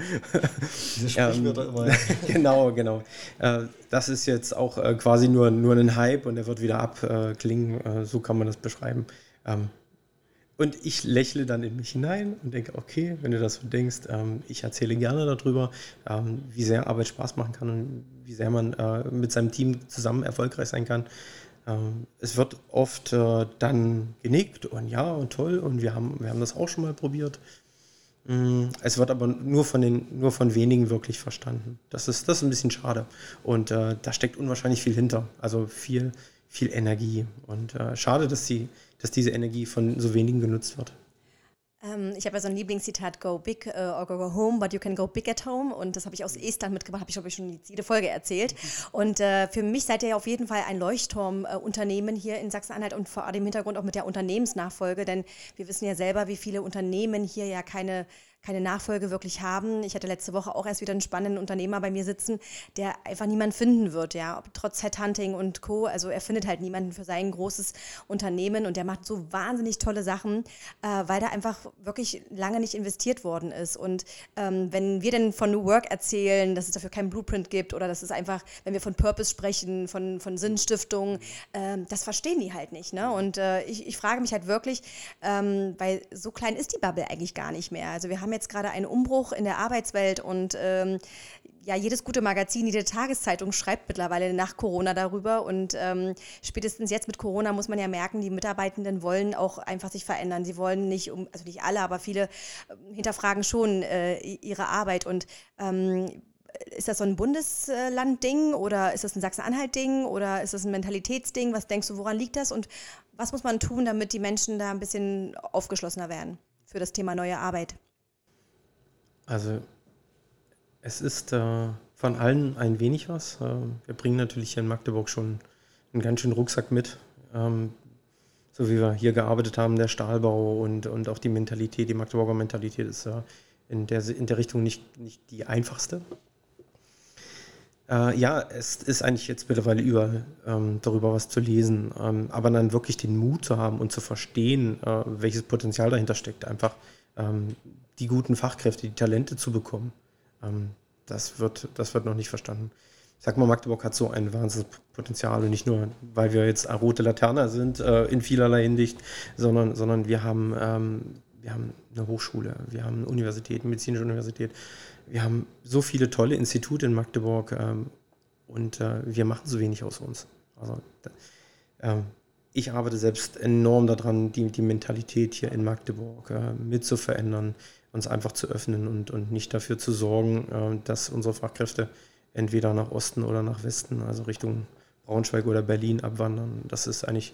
B: Diese Sprichwörter ähm, immer. genau, genau. Äh, das ist jetzt auch äh, quasi nur, nur ein Hype und der wird wieder abklingen. Äh, so kann man das beschreiben. Ähm, und ich lächle dann in mich hinein und denke, okay, wenn du das so denkst, ähm, ich erzähle gerne darüber, ähm, wie sehr Arbeit Spaß machen kann und wie sehr man äh, mit seinem Team zusammen erfolgreich sein kann. Ähm, es wird oft äh, dann genickt und ja und toll und wir haben, wir haben das auch schon mal probiert. Mm, es wird aber nur von, den, nur von wenigen wirklich verstanden. Das ist, das ist ein bisschen schade. Und äh, da steckt unwahrscheinlich viel hinter. Also viel, viel Energie. Und äh, schade, dass, die, dass diese Energie von so wenigen genutzt wird.
C: Ähm, ich habe ja so ein Lieblingszitat, go big uh, or go home, but you can go big at home. Und das habe ich aus Estland mitgebracht, habe ich, glaube ich, schon jede Folge erzählt. Und äh, für mich seid ihr ja auf jeden Fall ein Leuchtturmunternehmen äh, hier in Sachsen-Anhalt und vor dem Hintergrund auch mit der Unternehmensnachfolge, denn wir wissen ja selber, wie viele Unternehmen hier ja keine keine Nachfolge wirklich haben. Ich hatte letzte Woche auch erst wieder einen spannenden Unternehmer bei mir sitzen, der einfach niemand finden wird, ja, trotz Headhunting und Co. Also er findet halt niemanden für sein großes Unternehmen und der macht so wahnsinnig tolle Sachen, äh, weil da einfach wirklich lange nicht investiert worden ist. Und ähm, wenn wir denn von New Work erzählen, dass es dafür keinen Blueprint gibt oder dass es einfach, wenn wir von Purpose sprechen, von, von Sinnstiftung, äh, das verstehen die halt nicht. Ne? Und äh, ich, ich frage mich halt wirklich, ähm, weil so klein ist die Bubble eigentlich gar nicht mehr. Also wir haben haben jetzt gerade einen Umbruch in der Arbeitswelt und ähm, ja, jedes gute Magazin, jede Tageszeitung schreibt mittlerweile nach Corona darüber. Und ähm, spätestens jetzt mit Corona muss man ja merken, die Mitarbeitenden wollen auch einfach sich verändern. Sie wollen nicht, um, also nicht alle, aber viele äh, hinterfragen schon äh, ihre Arbeit. Und ähm, ist das so ein Bundesland-Ding oder ist das ein Sachsen-Anhalt-Ding oder ist das ein Mentalitätsding? Was denkst du, woran liegt das? Und was muss man tun, damit die Menschen da ein bisschen aufgeschlossener werden für das Thema neue Arbeit?
B: Also es ist äh, von allen ein wenig was. Äh, wir bringen natürlich hier in Magdeburg schon einen ganz schönen Rucksack mit. Ähm, so wie wir hier gearbeitet haben, der Stahlbau und, und auch die Mentalität, die Magdeburger Mentalität ist äh, in, der, in der Richtung nicht, nicht die einfachste. Äh, ja, es ist eigentlich jetzt mittlerweile überall ähm, darüber was zu lesen, ähm, aber dann wirklich den Mut zu haben und zu verstehen, äh, welches Potenzial dahinter steckt, einfach ähm, die guten Fachkräfte, die Talente zu bekommen, ähm, das, wird, das wird noch nicht verstanden. Ich sag mal, Magdeburg hat so ein Wahnsinnspotenzial und nicht nur, weil wir jetzt rote Laterne sind äh, in vielerlei Hinsicht, sondern, sondern wir haben ähm, wir haben eine Hochschule, wir haben eine Universität, eine medizinische Universität, wir haben so viele tolle Institute in Magdeburg ähm, und äh, wir machen so wenig aus uns. Also äh, ich arbeite selbst enorm daran, die, die Mentalität hier in Magdeburg äh, mit zu verändern, uns einfach zu öffnen und, und nicht dafür zu sorgen, äh, dass unsere Fachkräfte entweder nach Osten oder nach Westen, also Richtung Braunschweig oder Berlin abwandern. Das ist eigentlich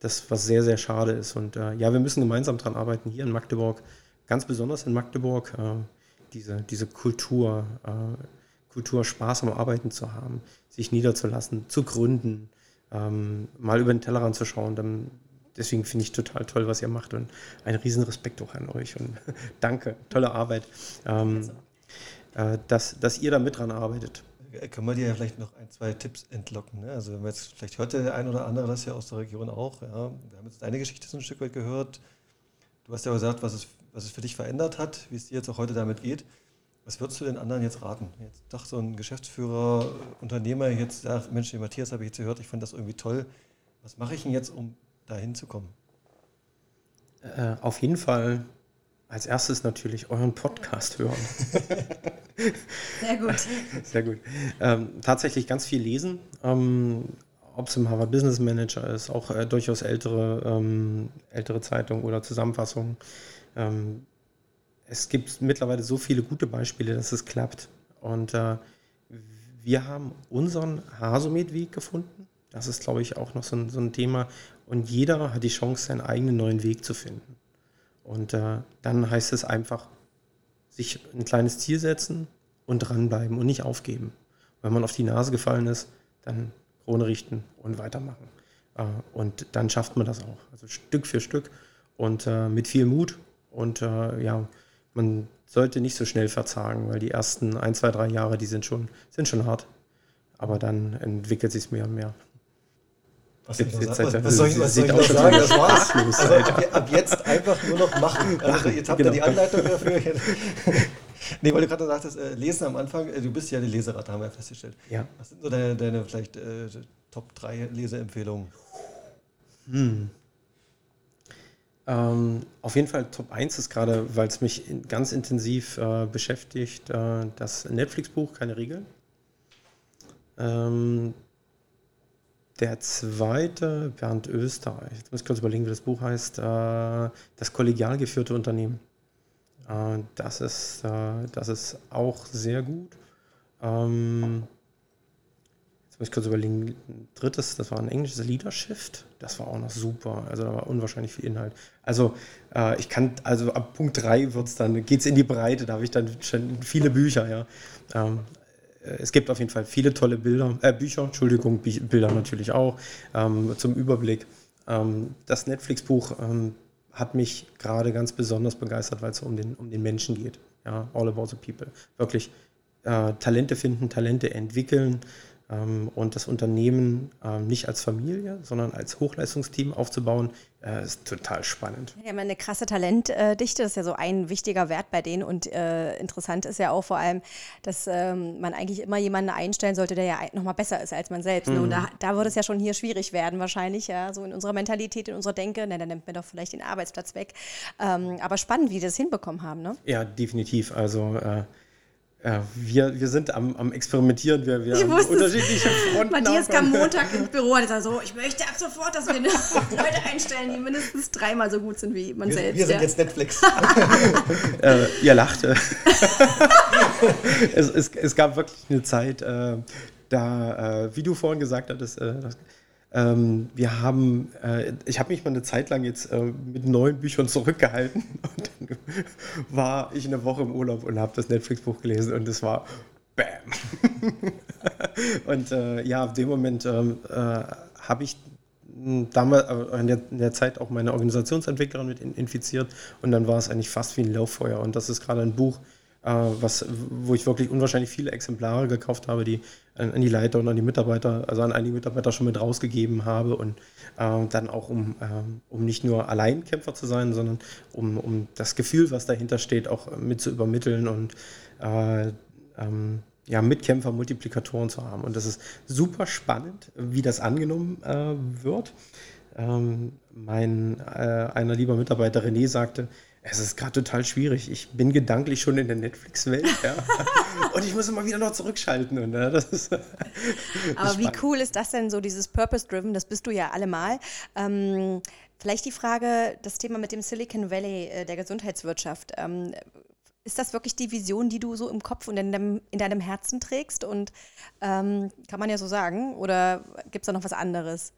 B: das, was sehr, sehr schade ist. Und äh, ja, wir müssen gemeinsam daran arbeiten, hier in Magdeburg, ganz besonders in Magdeburg, äh, diese, diese Kultur, äh, Kultur, Spaß am Arbeiten zu haben, sich niederzulassen, zu gründen, ähm, mal über den Tellerrand zu schauen. Dann, deswegen finde ich total toll, was ihr macht und einen riesen Respekt auch an euch und danke, tolle Arbeit, ähm, äh, dass, dass ihr da mit dran arbeitet.
A: Können wir dir ja vielleicht noch ein, zwei Tipps entlocken. Ne? Also wenn wir jetzt, vielleicht hört der ein oder andere das ja aus der Region auch. Ja? Wir haben jetzt deine Geschichte so ein Stück weit gehört. Du hast ja gesagt, was es, was es für dich verändert hat, wie es dir jetzt auch heute damit geht. Was würdest du den anderen jetzt raten? Jetzt doch so ein Geschäftsführer, Unternehmer jetzt sagt, Mensch, den Matthias habe ich jetzt gehört, ich fand das irgendwie toll. Was mache ich denn jetzt, um da hinzukommen?
B: Äh, auf jeden Fall als erstes natürlich euren Podcast hören.
C: Sehr gut.
B: Sehr gut. Ähm, tatsächlich ganz viel lesen. Ähm, ob es im Harvard Business Manager ist, auch äh, durchaus ältere, ähm, ältere Zeitungen oder Zusammenfassungen. Ähm, es gibt mittlerweile so viele gute Beispiele, dass es klappt. Und äh, wir haben unseren Hasomet-Weg gefunden. Das ist, glaube ich, auch noch so ein, so ein Thema. Und jeder hat die Chance, seinen eigenen neuen Weg zu finden. Und äh, dann heißt es einfach, sich ein kleines Ziel setzen und dranbleiben und nicht aufgeben. Wenn man auf die Nase gefallen ist, dann Krone richten und weitermachen. Äh, und dann schafft man das auch. Also Stück für Stück und äh, mit viel Mut. Und äh, ja, man sollte nicht so schnell verzagen, weil die ersten ein, zwei, drei Jahre, die sind schon, sind schon hart. Aber dann entwickelt sich es mehr und mehr.
A: Was, jetzt, jetzt, was, was soll ich, was soll ich noch sagen? Das war's. Also ab, ab, jetzt einfach nur noch machen. Also jetzt habt ihr genau. die Anleitung dafür. nee, weil du gerade sagtest, äh, lesen am Anfang, äh, du bist ja eine Leserate, haben wir festgestellt.
B: Ja.
A: Was sind so deine, deine vielleicht äh, Top 3 Leseempfehlungen?
B: Hm. Ähm, auf jeden Fall Top 1 ist gerade, weil es mich in, ganz intensiv äh, beschäftigt, äh, das Netflix-Buch Keine Regeln. Ähm, der zweite, Bernd Österreich, jetzt muss ich kurz überlegen, wie das Buch heißt, äh, das kollegial geführte Unternehmen. Äh, das, ist, äh, das ist auch sehr gut. Ähm, jetzt muss ich kurz überlegen, drittes, das war ein englisches Leadership, das war auch noch super, also da war unwahrscheinlich viel Inhalt. Also ich kann, also ab Punkt 3 wird's dann, geht es in die Breite, da habe ich dann schon viele Bücher, ja. Äh, es gibt auf jeden Fall viele tolle Bilder, äh, Bücher, Entschuldigung, Bilder natürlich auch, ähm, zum Überblick. Ähm, das Netflix-Buch ähm, hat mich gerade ganz besonders begeistert, weil es um den, um den Menschen geht. Ja, all about the people. Wirklich äh, Talente finden, Talente entwickeln, und das Unternehmen ähm, nicht als Familie, sondern als Hochleistungsteam aufzubauen, äh, ist total spannend.
C: Ja, eine krasse Talentdichte ist ja so ein wichtiger Wert bei denen und äh, interessant ist ja auch vor allem, dass ähm, man eigentlich immer jemanden einstellen sollte, der ja nochmal besser ist als man selbst. Mhm. Ne? Und da, mhm. da würde es ja schon hier schwierig werden wahrscheinlich, ja, so in unserer Mentalität, in unserer Denke, ne, dann nimmt man doch vielleicht den Arbeitsplatz weg. Ähm, aber spannend, wie die das hinbekommen haben, ne?
B: Ja, definitiv. Also äh, ja, wir, wir sind am, am Experimentieren, wir, wir haben unterschiedliche
C: Fronten. Matthias kam Montag ins Büro und sagt so, ich möchte ab sofort, dass wir Leute einstellen, die mindestens dreimal so gut sind wie man
A: wir,
C: selbst.
A: Wir sind ja. jetzt Netflix.
B: äh, ihr lacht. es, es, es, gab wirklich eine Zeit, äh, da, äh, wie du vorhin gesagt hattest, äh, ähm, wir haben, äh, ich habe mich mal eine Zeit lang jetzt äh, mit neuen Büchern zurückgehalten und dann war ich eine Woche im Urlaub und habe das Netflix-Buch gelesen und es war Bam. und äh, ja, in dem Moment ähm, äh, habe ich damals äh, in der, in der, Zeit auch meine Organisationsentwicklerin mit infiziert und dann war es eigentlich fast wie ein Lauffeuer und das ist gerade ein Buch, was, wo ich wirklich unwahrscheinlich viele Exemplare gekauft habe, die an, an, die Leiter und an die Mitarbeiter, also an einige Mitarbeiter schon mit rausgegeben habe und äh, dann auch um, äh, um nicht nur Alleinkämpfer zu sein, sondern um, um das Gefühl, was dahinter steht, auch mit zu übermitteln und äh, ähm, ja, Mitkämpfer, Multiplikatoren zu haben. Und das ist super spannend, wie das angenommen äh, wird. Ähm, mein äh, einer lieber Mitarbeiter René sagte, es ist gerade total schwierig. Ich bin gedanklich schon in der Netflix-Welt ja. und ich muss immer wieder noch zurückschalten. Und, ja, ist,
C: Aber wie cool ist das denn so, dieses Purpose-Driven? Das bist du ja allemal. Ähm, vielleicht die Frage, das Thema mit dem Silicon Valley äh, der Gesundheitswirtschaft. Ähm, ist das wirklich die Vision, die du so im Kopf und in deinem, in deinem Herzen trägst? Und ähm, kann man ja so sagen? Oder gibt es da noch was anderes?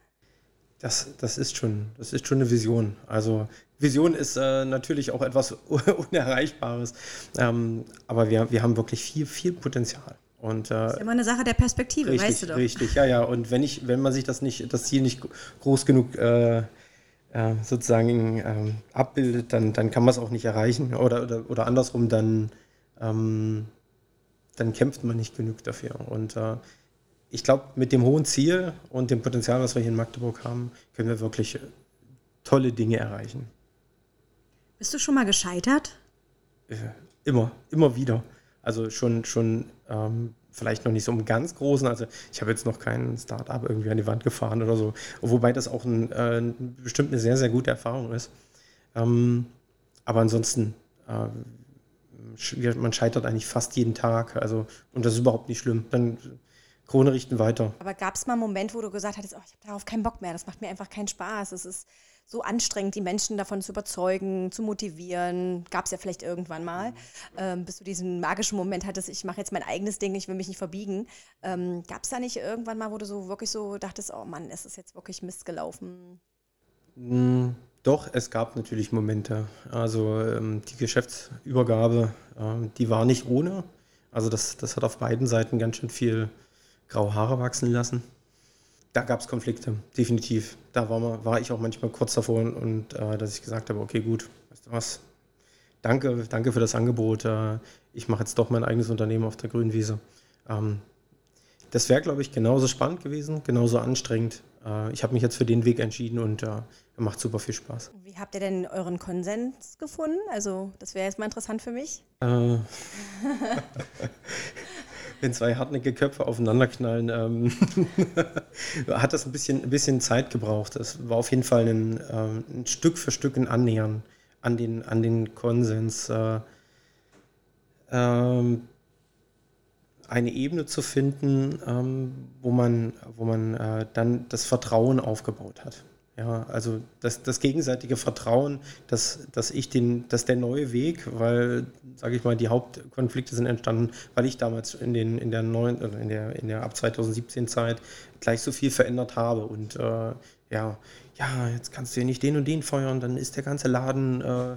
B: Das, das, ist schon, das ist schon eine Vision. Also Vision ist äh, natürlich auch etwas Unerreichbares. Ähm, aber wir, wir haben wirklich viel, viel Potenzial. Und,
C: äh, das ist immer eine Sache der Perspektive,
B: richtig,
C: weißt du doch.
B: Richtig, ja, ja. Und wenn ich, wenn man sich das nicht, das Ziel nicht groß genug äh, äh, sozusagen ähm, abbildet, dann, dann kann man es auch nicht erreichen. Oder, oder, oder andersrum, dann, ähm, dann kämpft man nicht genug dafür. Und äh, ich glaube, mit dem hohen Ziel und dem Potenzial, was wir hier in Magdeburg haben, können wir wirklich tolle Dinge erreichen.
C: Bist du schon mal gescheitert?
B: Äh, immer, immer wieder. Also schon, schon ähm, vielleicht noch nicht so im ganz großen. Also ich habe jetzt noch kein Startup irgendwie an die Wand gefahren oder so. Wobei das auch ein, äh, bestimmt eine sehr, sehr gute Erfahrung ist. Ähm, aber ansonsten, äh, man scheitert eigentlich fast jeden Tag. Also, und das ist überhaupt nicht schlimm. Dann Krone richten weiter.
C: Aber gab es mal einen Moment, wo du gesagt hattest, oh, ich habe darauf keinen Bock mehr, das macht mir einfach keinen Spaß. Es ist so anstrengend, die Menschen davon zu überzeugen, zu motivieren. Gab es ja vielleicht irgendwann mal, ähm, bis du diesen magischen Moment hattest, ich mache jetzt mein eigenes Ding, ich will mich nicht verbiegen. Ähm, Gab es da nicht irgendwann mal, wo du so wirklich so dachtest, oh Mann, es ist jetzt wirklich Mist gelaufen?
B: Mm, doch, es gab natürlich Momente. Also ähm, die Geschäftsübergabe, ähm, die war nicht ohne. Also das, das hat auf beiden Seiten ganz schön viel graue Haare wachsen lassen. Da gab es Konflikte, definitiv. Da war, man, war ich auch manchmal kurz davor und, äh, dass ich gesagt habe, okay, gut, weißt du was, danke, danke für das Angebot. Äh, ich mache jetzt doch mein eigenes Unternehmen auf der grünen Wiese. Ähm, das wäre, glaube ich, genauso spannend gewesen, genauso anstrengend. Äh, ich habe mich jetzt für den Weg entschieden und äh, macht super viel Spaß.
C: Wie habt ihr denn euren Konsens gefunden? Also, das wäre jetzt mal interessant für mich.
B: Äh, wenn zwei hartnäckige Köpfe aufeinanderknallen, ähm, hat das ein bisschen, ein bisschen Zeit gebraucht. Es war auf jeden Fall ein, ähm, ein, Stück für Stück ein Annähern an den, an den Konsens. Äh, ähm, eine Ebene zu finden, ähm, wo man, wo man äh, dann das Vertrauen aufgebaut hat. Ja, also das, das gegenseitige Vertrauen, dass, dass ich den, dass der neue Weg, weil, sage ich mal, die Hauptkonflikte sind entstanden, weil ich damals in, den, in der neuen, in der, in der ab 2017 Zeit gleich so viel verändert habe und äh, ja, ja, jetzt kannst du ja nicht den und den feuern, dann ist der ganze Laden, äh,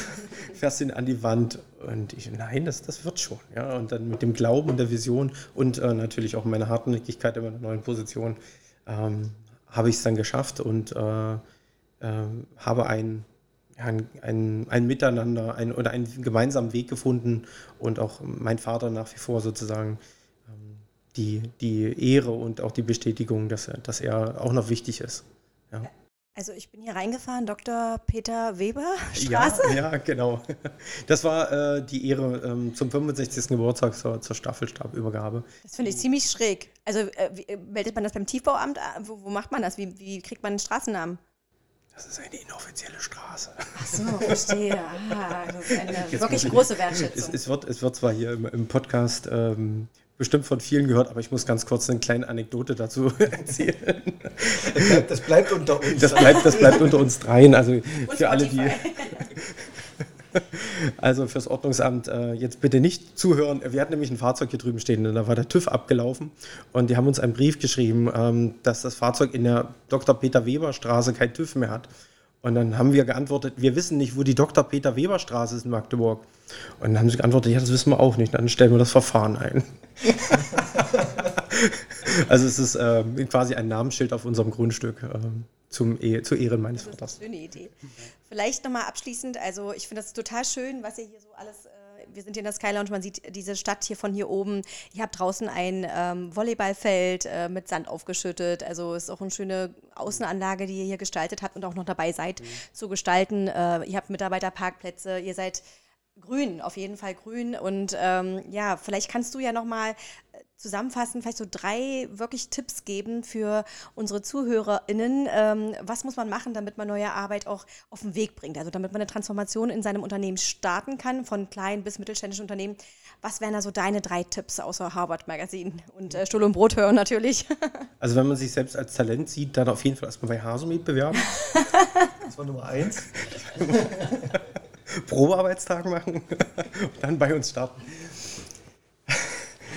B: fährst ihn an die Wand. Und ich, nein, das, das wird schon. Ja, und dann mit dem Glauben und der Vision und äh, natürlich auch meiner Hartnäckigkeit in meiner neuen Position ähm, habe ich es dann geschafft und äh, äh, habe ein, ein, ein, ein Miteinander ein, oder einen gemeinsamen Weg gefunden und auch mein Vater nach wie vor sozusagen ähm, die, die Ehre und auch die Bestätigung, dass er, dass er auch noch wichtig ist. Ja.
C: Also ich bin hier reingefahren, Dr. Peter Weber Straße.
B: Ja, ja genau. Das war äh, die Ehre ähm, zum 65. Geburtstag zur, zur Staffelstabübergabe.
C: Das finde ich ziemlich schräg. Also äh, wie, äh, meldet man das beim Tiefbauamt? Wo, wo macht man das? Wie, wie, kriegt man einen Straßennamen?
B: Das ist eine inoffizielle Straße.
C: Ach so, verstehe. Ah, das ist eine Jetzt wirklich große Wertschätzung.
B: Es, es, wird, es wird zwar hier im, im Podcast ähm, bestimmt von vielen gehört, aber ich muss ganz kurz eine kleine Anekdote dazu erzählen.
A: Das bleibt unter uns.
B: Das bleibt, das bleibt unter uns dreien. Also für alle, die. Also fürs Ordnungsamt äh, jetzt bitte nicht zuhören. Wir hatten nämlich ein Fahrzeug hier drüben stehen und da war der TÜV abgelaufen und die haben uns einen Brief geschrieben, ähm, dass das Fahrzeug in der Dr. Peter Weber Straße kein TÜV mehr hat. Und dann haben wir geantwortet, wir wissen nicht, wo die Dr. Peter Weber Straße ist in Magdeburg. Und dann haben sie geantwortet, ja, das wissen wir auch nicht. Dann stellen wir das Verfahren ein. also es ist äh, quasi ein Namensschild auf unserem Grundstück äh, zum e zu Ehren meines Vaters.
C: Das ist eine schöne Idee. Vielleicht nochmal abschließend, also ich finde das total schön, was ihr hier so alles äh, wir sind hier in der Sky Lounge, man sieht diese Stadt hier von hier oben. Ihr habt draußen ein ähm, Volleyballfeld äh, mit Sand aufgeschüttet. Also ist auch eine schöne Außenanlage, die ihr hier gestaltet habt und auch noch dabei seid mhm. zu gestalten. Äh, ihr habt Mitarbeiterparkplätze, ihr seid grün, auf jeden Fall grün. Und ähm, ja, vielleicht kannst du ja nochmal äh, zusammenfassen, vielleicht so drei wirklich Tipps geben für unsere ZuhörerInnen. Ähm, was muss man machen, damit man neue Arbeit auch auf den Weg bringt? Also damit man eine Transformation in seinem Unternehmen starten kann, von kleinen bis mittelständischen Unternehmen. Was wären da so deine drei Tipps außer Harvard Magazine und äh, Stuhl und Brot hören natürlich?
B: Also wenn man sich selbst als Talent sieht, dann auf jeden Fall erstmal bei Hasomet bewerben.
A: das war Nummer eins.
B: Probearbeitstag machen und dann bei uns starten.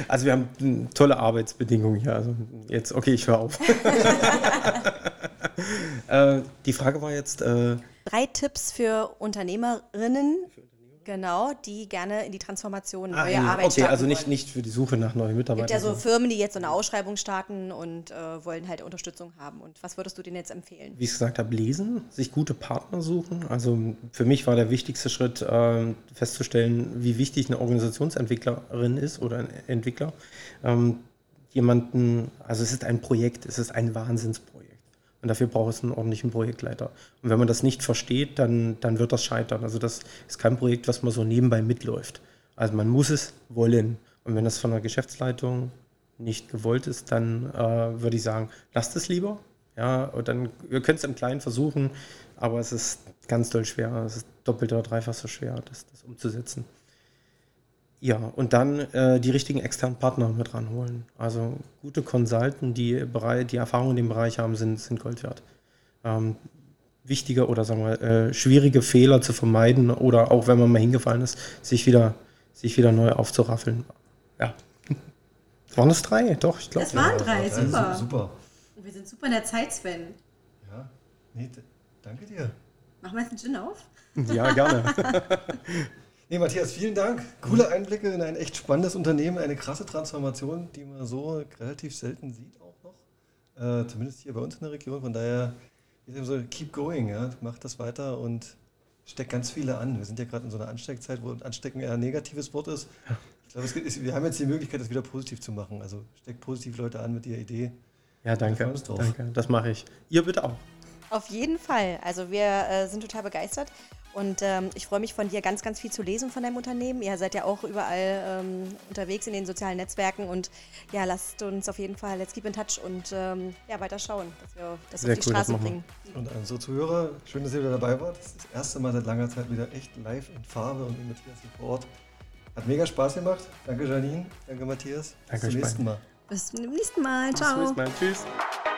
B: Also wir haben tolle Arbeitsbedingungen hier. Also jetzt, okay, ich höre auf. äh, die Frage war jetzt. Äh,
C: Drei Tipps für Unternehmerinnen, Genau, die gerne in die Transformation ah, neue Arbeit
B: Okay, also nicht, nicht für die Suche nach neuen Mitarbeitern.
C: Es gibt ja so Firmen, die jetzt so eine Ausschreibung starten und äh, wollen halt Unterstützung haben. Und was würdest du denen jetzt empfehlen?
B: Wie ich gesagt habe, lesen, sich gute Partner suchen. Also für mich war der wichtigste Schritt äh, festzustellen, wie wichtig eine Organisationsentwicklerin ist oder ein Entwickler. Ähm, jemanden, also es ist ein Projekt, es ist ein Wahnsinnsprojekt. Und dafür braucht es einen ordentlichen Projektleiter. Und wenn man das nicht versteht, dann, dann wird das scheitern. Also das ist kein Projekt, was man so nebenbei mitläuft. Also man muss es wollen. Und wenn das von der Geschäftsleitung nicht gewollt ist, dann äh, würde ich sagen, lasst es lieber. Ja, und dann, ihr könnt es im Kleinen versuchen, aber es ist ganz doll schwer. Es ist doppelt oder dreifach so schwer, das, das umzusetzen. Ja, und dann äh, die richtigen externen Partner mit ranholen. Also gute Consulten, die, die Erfahrung in dem Bereich haben, sind, sind Gold wert. Ähm, wichtige oder sagen wir äh, schwierige Fehler zu vermeiden oder auch wenn man mal hingefallen ist, sich wieder, sich wieder neu aufzuraffeln. Ja. Waren es drei? Doch, ich glaube.
C: Es waren drei, ja, super. super. Und wir sind super in der Zeit, Sven.
A: Ja, nee, danke dir.
C: Machen wir jetzt einen Gin auf?
B: Ja, gerne.
A: Nee, Matthias, vielen Dank. Coole Einblicke in ein echt spannendes Unternehmen, eine krasse Transformation, die man so relativ selten sieht auch noch. Äh, zumindest hier bei uns in der Region. Von daher, so, keep going, ja. macht das weiter und steckt ganz viele an. Wir sind ja gerade in so einer Ansteckzeit, wo Anstecken eher ein negatives Wort ist. Ich glaube, wir haben jetzt die Möglichkeit, das wieder positiv zu machen. Also steckt positiv Leute an mit der Idee.
B: Ja, danke. danke. Das mache ich. Ihr bitte auch.
C: Auf jeden Fall. Also wir äh, sind total begeistert und ähm, ich freue mich von dir ganz, ganz viel zu lesen von deinem Unternehmen. Ihr seid ja auch überall ähm, unterwegs in den sozialen Netzwerken und ja, lasst uns auf jeden Fall let's keep in touch und ähm, ja, weiter schauen, dass wir das Sehr auf die cool, Straße bringen.
A: Und an unsere Zuhörer, schön, dass ihr wieder dabei wart. Das ist das erste Mal seit langer Zeit wieder echt live in Farbe und mit Matthias hier vor Ort. Hat mega Spaß gemacht. Danke Janine, danke Matthias.
B: Danke Bis zum nächsten Mal.
C: Bis zum nächsten Mal. Ciao. Bis zum nächsten Mal. Tschüss.